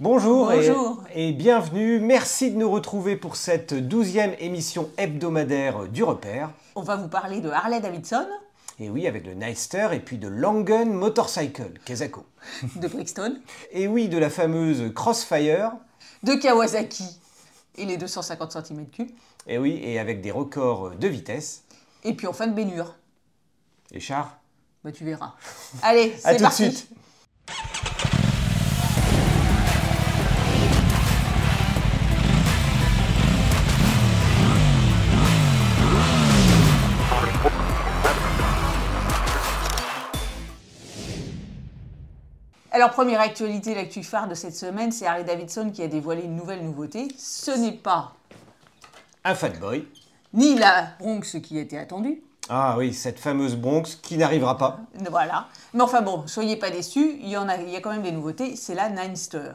Bonjour, et- Bonjour. Et, bienvenue. Merci de nous retrouver pour cette douzième émission hebdomadaire du repère. On va vous parler de Harley Davidson, Et oui, avec le Nightster et puis de Langen Motorcycle, Kazako. de Brixton, Et oui, de la fameuse Crossfire. de Kawasaki et les 250 cm3, Et oui, et avec des records de vitesse. et puis enfin de Bénure. Et char. Bah tu verras. Allez, À c'est tout parti. de suite. Alors première actualité, l'actu phare de cette semaine, c'est Harley Davidson qui a dévoilé une nouvelle nouveauté. Ce n'est pas Un Fat Boy. ni la Bronx qui était attendue, Ah oui, cette fameuse Bronx qui n'arrivera pas. voilà. Mais enfin bon, soyez pas déçus, il y en a, il y a quand même des nouveautés. C'est la Ninester,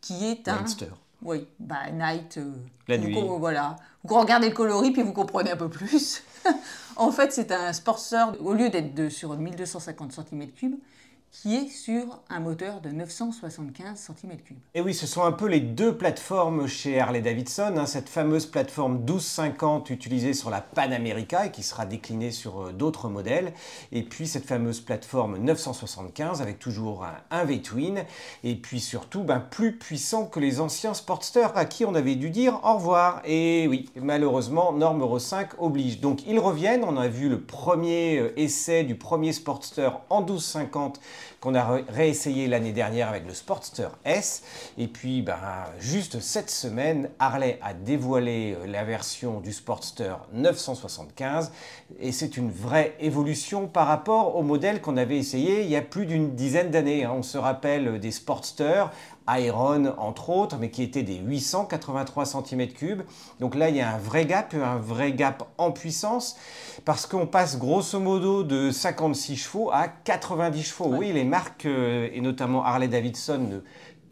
qui est un Ninester. Oui, bah Night. euh, La nuit. voilà. Vous regardez le coloris puis vous comprenez un peu plus. en fait, c'est un Sportster, au lieu d'être sur 1250 cm3, qui est sur un moteur de 975 cm3. Et oui, ce sont un peu les deux plateformes chez Harley Davidson. hein, cette fameuse plateforme 1250 utilisée sur la Pan America et qui sera déclinée sur euh, d'autres modèles. Et puis cette fameuse plateforme 975 avec toujours un, un V-twin. Et puis surtout, ben, plus puissant que les anciens Sportster à qui on avait dû dire au revoir. Et oui, malheureusement, norme Euro 5 oblige. Donc ils reviennent. On a vu le premier euh, essai du premier Sportster en 1250 qu'on a ré- réessayé l'année dernière avec le Sportster S. Et puis, ben, juste cette semaine, Harley a dévoilé euh, la version du Sportster 975. Et c'est une vraie évolution par rapport au modèle qu'on avait essayé il y a plus d'une dizaine d'années. hein. On se rappelle des Sportster. Iron entre autres, mais qui étaient des 883 cm3. Donc là, il y a un vrai gap, un vrai gap en puissance, parce qu'on passe grosso modo de 56 chevaux à 90 chevaux. Oui, les marques, euh, et notamment Harley Davidson, ne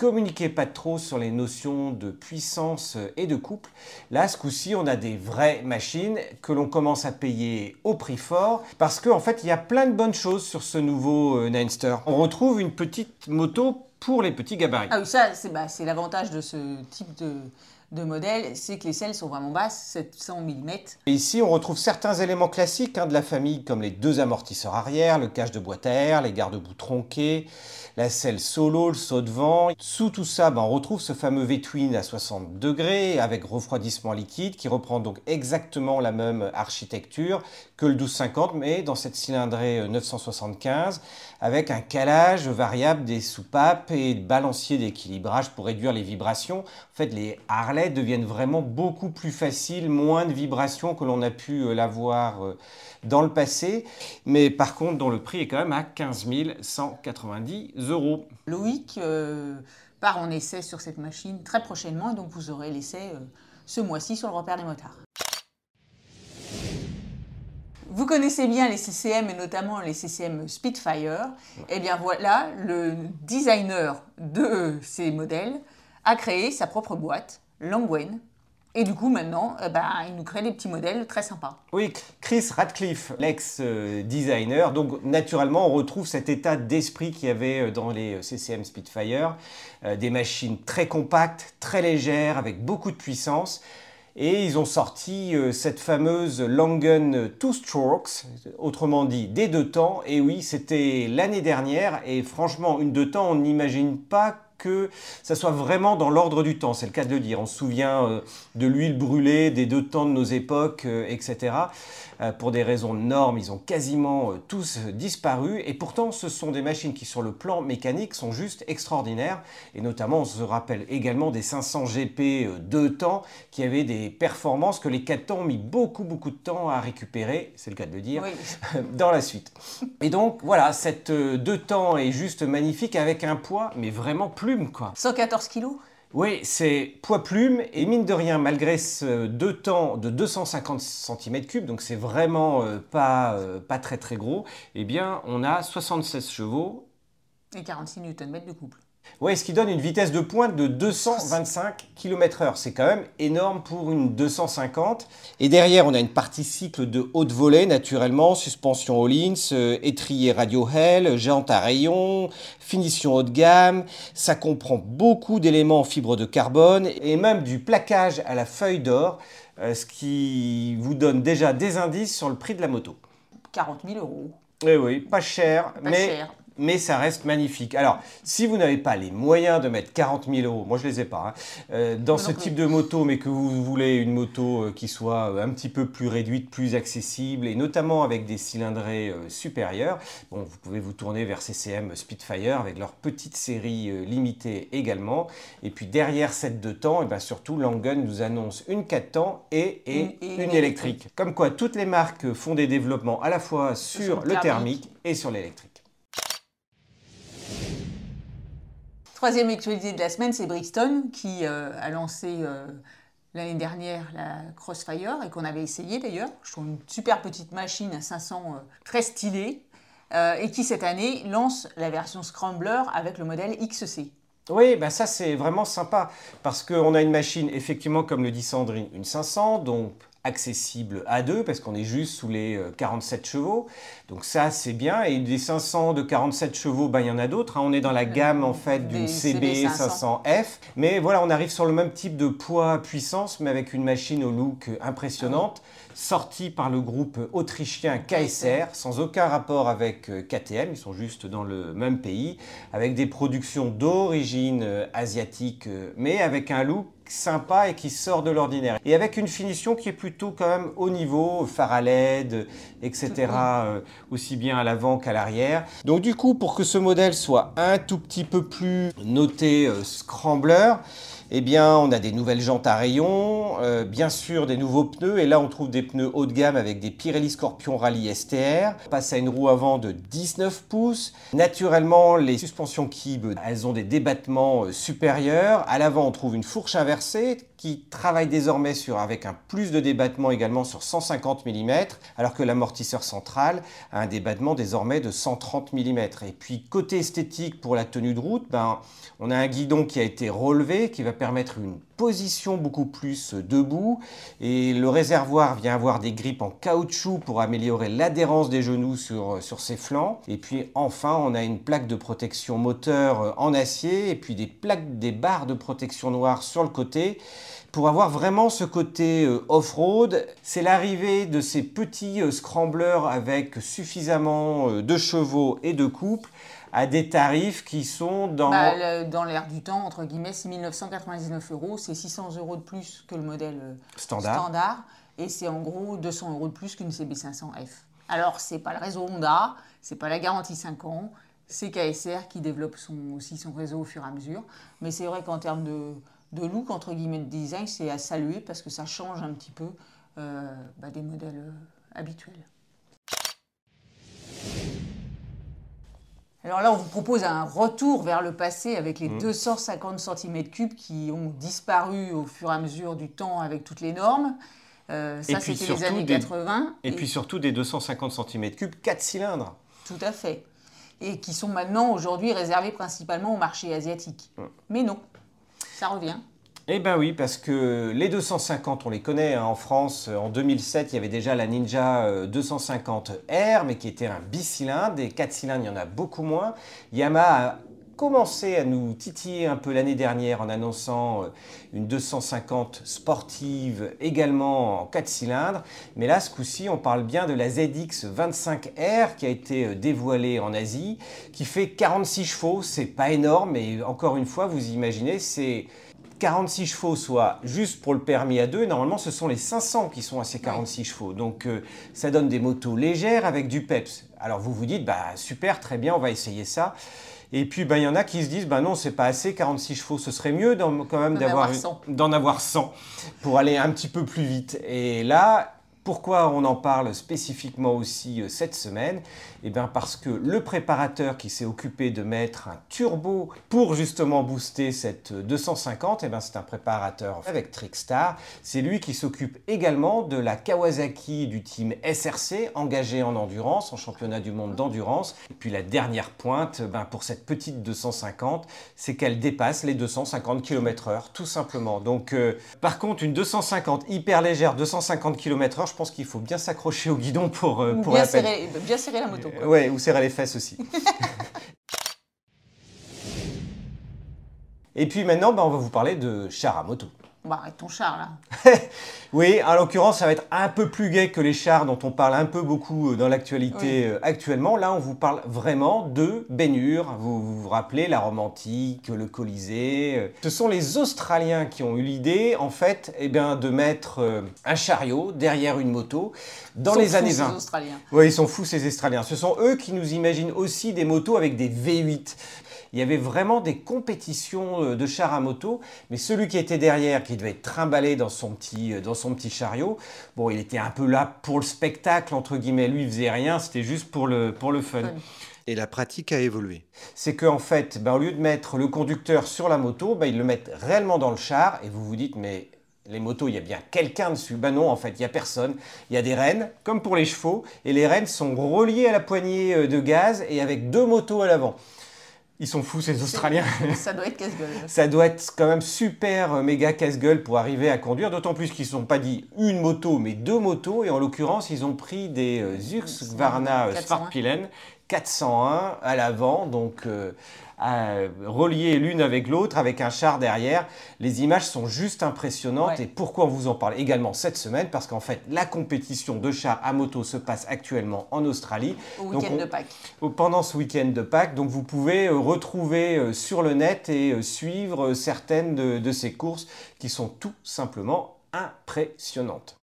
communiquaient pas trop sur les notions de puissance et de couple. Là, ce coup-ci, on a des vraies machines que l'on commence à payer au prix fort, parce qu'en fait, il y a plein de bonnes choses sur ce nouveau euh, Ninester. On retrouve une petite moto pour les petits gabarits. Ah oui, ça, c'est bah, l'avantage de ce type de, de modèle, c'est que les selles sont vraiment basses, 700 mm. Ici, on retrouve certains éléments classiques hein, de la famille, comme les deux amortisseurs arrière, le cache de boîte à air, les garde-boue tronqués, la selle solo, le saut de vent. Sous tout ça, ben, on retrouve ce fameux V-twin à 60 degrés avec refroidissement liquide qui reprend donc exactement la même architecture que le 1250, mais dans cette cylindrée euh, 975 avec un calage variable des soupapes et balancier d'équilibrage pour réduire les vibrations. En fait, les Harley deviennent vraiment beaucoup plus faciles, moins de vibrations que l'on a pu euh, l'avoir euh, dans le passé. Mais par contre, dont le prix est quand même à 15 190 euros. Loïc euh, part en essai sur cette machine très prochainement, donc vous aurez l'essai ce mois-ci sur le repère des motards. Vous connaissez bien les CCM et notamment les CCM Spitfire. Eh bien voilà, le designer de ces modèles a créé sa propre boîte, Langwen. Et du coup maintenant, eh ben, il nous crée des petits modèles très sympas. Oui, Chris Radcliffe, l'ex-designer. Donc, naturellement, on retrouve cet état d'esprit qu'il y avait euh, dans les CCM Spitfire. Euh, des machines très compactes, très légères, avec beaucoup de puissance. Et ils ont sorti euh, cette fameuse Langen Two Strokes, autrement dit des deux temps. Et oui, c'était l'année dernière. Et franchement, une deux temps, on n'imagine pas que ça soit vraiment dans l'ordre du temps, c'est le cas de le dire. On se souvient euh, de l'huile brûlée, des deux temps de nos époques, euh, etc. Euh, pour des raisons de normes, ils ont quasiment tous disparu. Et pourtant, ce sont des machines qui, sur le plan mécanique, sont juste extraordinaires. Et notamment, on se rappelle également des 500 GP deux temps qui avaient des performances que les 4 temps ont mis beaucoup, beaucoup de temps à récupérer, c'est le cas de le dire, Oui. dans la suite. Et donc, voilà, cette deux temps est juste magnifique avec un poids, mais vraiment plume, quoi. 114 kilos? Oui, c'est poids plume et mine de rien, malgré ce deux temps de 250 cm3, donc c'est vraiment euh, pas, euh, pas très très gros, eh bien on a 76 chevaux et 46 Nm de couple. Oui, ce qui donne une vitesse de pointe de 225 km/h. C'est quand même énorme pour une 250. Et derrière, on a une partie cycle de haute volée, naturellement, suspension Hollins, euh, étrier Radio Hell, jante à rayons, finition haut de gamme. Ça comprend beaucoup d'éléments en fibre de carbone et même du plaquage à la feuille d'or, euh, ce qui vous donne déjà des indices sur le prix de la moto. 40 000 euros. Eh oui, pas cher, Pas mais cher. Mais ça reste magnifique. Alors, si vous n'avez pas les moyens de mettre 40 000 euros, moi je les ai pas, hein, euh, dans ce type de moto, mais que vous voulez une moto euh, qui soit euh, un petit peu plus réduite, plus accessible, et notamment avec des cylindrées supérieures, bon, vous pouvez vous tourner vers CCM Spitfire avec leur petite série limitée également. Et puis derrière cette deux temps, et ben surtout Langen nous annonce une 4 temps et, et Une- et une, une électrique. Comme quoi, toutes les marques font des développements à la fois sur, le le thermique. thermique et sur l'électrique. Troisième actualité de la semaine, c'est Brixton qui euh, a lancé euh, l'année dernière la Crossfire et qu'on avait essayé d'ailleurs. Je trouve une super petite machine à 500 euh, très stylée et qui cette année lance la version Scrambler avec le modèle XC. Oui, bah ça c'est vraiment sympa parce qu'on a une machine, effectivement, comme le dit Sandrine, une 500, donc accessible à deux parce qu'on est juste sous les euh, 47 chevaux. Donc ça c'est bien. Et des 500 de 47 chevaux, bah, il y en a d'autres. hein. On est dans la gamme en fait d'une Des CB 500F. Mais voilà, on arrive sur le même type de poids puissance, mais avec une machine au look euh, impressionnante, sortie par le groupe autrichien KSR, sans aucun rapport avec euh, KTM. Ils sont juste dans le même pays, avec des productions d'origine euh, asiatique, euh, mais avec un look sympa et qui sort de l'ordinaire. Et avec une finition qui est plutôt quand même au niveau, phare à LED, etc., aussi bien à l'avant qu'à l'arrière. Donc du coup, pour que ce modèle soit un tout petit peu plus noté euh, Scrambler, eh bien, on a des nouvelles jantes à rayons, euh, bien sûr des nouveaux pneus, et là on trouve des pneus haut de gamme avec des Pirelli Scorpion Rally STR. On passe à une roue avant de 19 pouces. Naturellement, les suspensions Kib, elles ont des débattements euh, supérieurs. À l'avant, on trouve une fourche inversée qui travaille désormais sur, avec un plus de débattement également sur 150 mm, alors que l'amortisseur central a un débattement désormais de 130 mm. Et puis côté esthétique pour la tenue de route, ben, on a un guidon qui a été relevé, qui va permettre une position beaucoup plus debout. Et le réservoir vient avoir des grippes en caoutchouc pour améliorer l'adhérence des genoux sur, sur ses flancs. Et puis enfin, on a une plaque de protection moteur en acier et puis des plaques, des barres de protection noire sur le côté pour avoir vraiment ce côté euh, off-road. C'est l'arrivée de ces petits euh, scramblers avec suffisamment euh, de chevaux et de couple à des tarifs qui sont dans... Bah, le- dans l'air du temps, entre guillemets, c'est 1999 euros, c'est 600 euros de plus que le modèle Standard. standard, et c'est en gros 200 euros de plus qu'une CB500F. Alors, c'est pas le réseau Honda, c'est pas la garantie 5 ans, c'est KSR qui développe son, aussi son réseau au fur et à mesure. Mais c'est vrai qu'en termes de, de look, entre guillemets, de design, c'est à saluer parce que ça change un petit peu euh, bah, des modèles euh, habituels. Alors là, on vous propose un retour vers le passé avec les 250 cm3 qui ont disparu au fur et à mesure du temps avec toutes les normes. Euh, ça, c'était les années des- 80. Et puis surtout des 250 cm3, 4 cylindres. Tout à fait. Et qui sont maintenant, aujourd'hui, réservés principalement au marché asiatique. Mais non, revient. Eh ben oui, parce que les 250, on les connaît. hein. En France, euh, en 2007, il y avait déjà la Ninja euh, 250R, mais qui était un bicylindre. Des 4 cylindres, il y en a beaucoup moins. Yamaha commencé à nous titiller un peu l'année dernière en annonçant euh, une 250 sportive également en 4 cylindres. Mais là, ce coup-ci, on parle bien de la ZX25R qui a été euh, dévoilée en Asie, qui fait 46 chevaux. C'est pas énorme, mais encore une fois, vous imaginez, c'est 46 chevaux, soit juste pour le permis à deux. Normalement, ce sont les 500 qui sont à ces 46 chevaux. Donc, euh, ça donne des motos légères avec du peps. Alors, vous vous dites, bah super, très bien, on va essayer ça. Et puis, bah, il y en a qui se disent, bah non, c'est pas assez, 46 chevaux, ce serait mieux quand même D'en d'avoir avoir une- 100. d'en avoir 100 pour aller un petit peu plus vite. Et là, pourquoi on en parle spécifiquement aussi euh, cette semaine? Eh bien parce que le préparateur qui s'est occupé de mettre un turbo pour justement booster cette 250, eh bien c'est un préparateur avec Trickstar. C'est lui qui s'occupe également de la Kawasaki du team SRC, engagé en endurance, en championnat du monde d'endurance. Et puis la dernière pointe, ben, pour cette petite 250, c'est qu'elle dépasse les 250 km/h, tout simplement. Donc, euh, par contre, une 250 hyper légère, 250 km/h, je pense qu'il faut bien s'accrocher au guidon pour, euh, pour bien, serrer, bien serrer la moto. quoi. Ouais, ou serrer les fesses aussi. Et puis maintenant, ben, on va vous parler de char à moto. Bah, arrête ton char là. Oui, en l'occurrence, ça va être un peu plus gai que les chars dont on parle un peu beaucoup euh, dans l'actualité euh, actuellement. Là, on vous parle vraiment de baignure. Vous vous, vous rappelez la romantique, le Colisée. euh. Ce sont les Australiens qui ont eu l'idée, en fait, eh bien, de mettre un chariot derrière une moto dans Ils sont les fous, années ces 20. Australiens. Oui, ils sont fous ces Australiens. Ce sont eux qui nous imaginent aussi des motos avec des V8. Il y avait vraiment des compétitions euh, de chars à moto, mais celui qui était derrière, qui devait être trimballé dans son petit, euh, dans son petit chariot, bon, il était un peu là pour le spectacle, entre guillemets. Lui, il faisait rien, c'était juste pour le, pour le fun. Et la pratique a évolué. C'est qu'en fait, ben, au lieu de mettre le conducteur sur la moto, ben, ils le mettent réellement dans le char, et vous vous dites, mais les motos, il y a bien quelqu'un dessus. Ben non, en fait, il n'y a personne. Il y a des rênes, comme pour les chevaux, et les rênes sont reliées à la poignée euh, de gaz et avec deux motos à l'avant. Ils sont fous, ces Australiens. Ça doit être casse-gueule. Ça doit être quand même super euh, méga casse-gueule pour arriver à conduire, d'autant plus qu'ils ne sont pas dit une moto, mais deux motos, et en l'occurrence, ils ont pris des euh, Husqvarna euh, 401. Sparkpilen 401 à l'avant, donc euh, à- reliées l'une avec l'autre, avec un char derrière. Les images sont juste impressionnantes, Ouais. et pourquoi on vous en parle également cette semaine? Parce qu'en fait, la compétition de chars à moto se passe actuellement en Australie. Au week-end de Pâques. pendant ce week-end de Pâques. Donc vous pouvez euh, retrouver euh, sur le net et euh, suivre euh, certaines de, de ces courses qui sont tout simplement impressionnantes.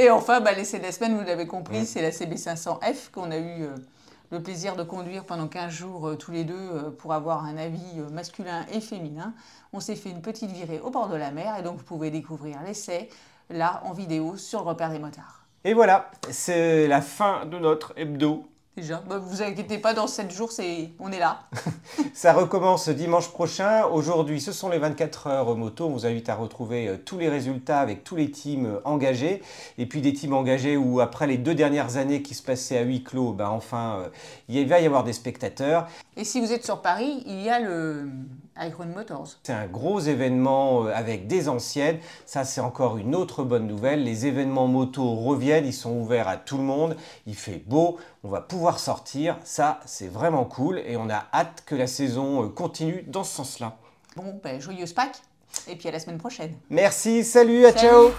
Et enfin, bah, l'essai de la semaine, vous l'avez compris, c'est la CB500F qu'on a eu euh, le plaisir de conduire pendant 15 jours euh, tous les deux euh, pour avoir un avis masculin et féminin. On s'est fait une petite virée au bord de la mer et donc vous pouvez découvrir l'essai là en vidéo sur le repère des motards. Et voilà, c'est la fin de notre hebdo. Déjà, bah, vous inquiétez pas, dans 7 jours, c'est... on est là. Ça recommence dimanche prochain. Aujourd'hui, ce sont les 24 heures moto. On vous invite à retrouver euh, tous les résultats avec tous les teams euh, engagés. Et puis des teams engagés où, après les deux dernières années qui se passaient à huis clos, ben enfin, euh, il va y avoir des spectateurs. Et si vous êtes sur Paris, il y a le Iron Motors. C'est un gros événement euh, avec des anciennes. Ça, c'est encore une autre bonne nouvelle. Les événements moto reviennent. Ils sont ouverts à tout le monde. Il fait beau. On va pouvoir sortir. Ça, c'est vraiment cool. Et on a hâte que la saison euh, continue dans ce sens-là. Bon, ben, joyeuse Pâques, et puis à la semaine prochaine. Merci. Salut. À Salut. ciao.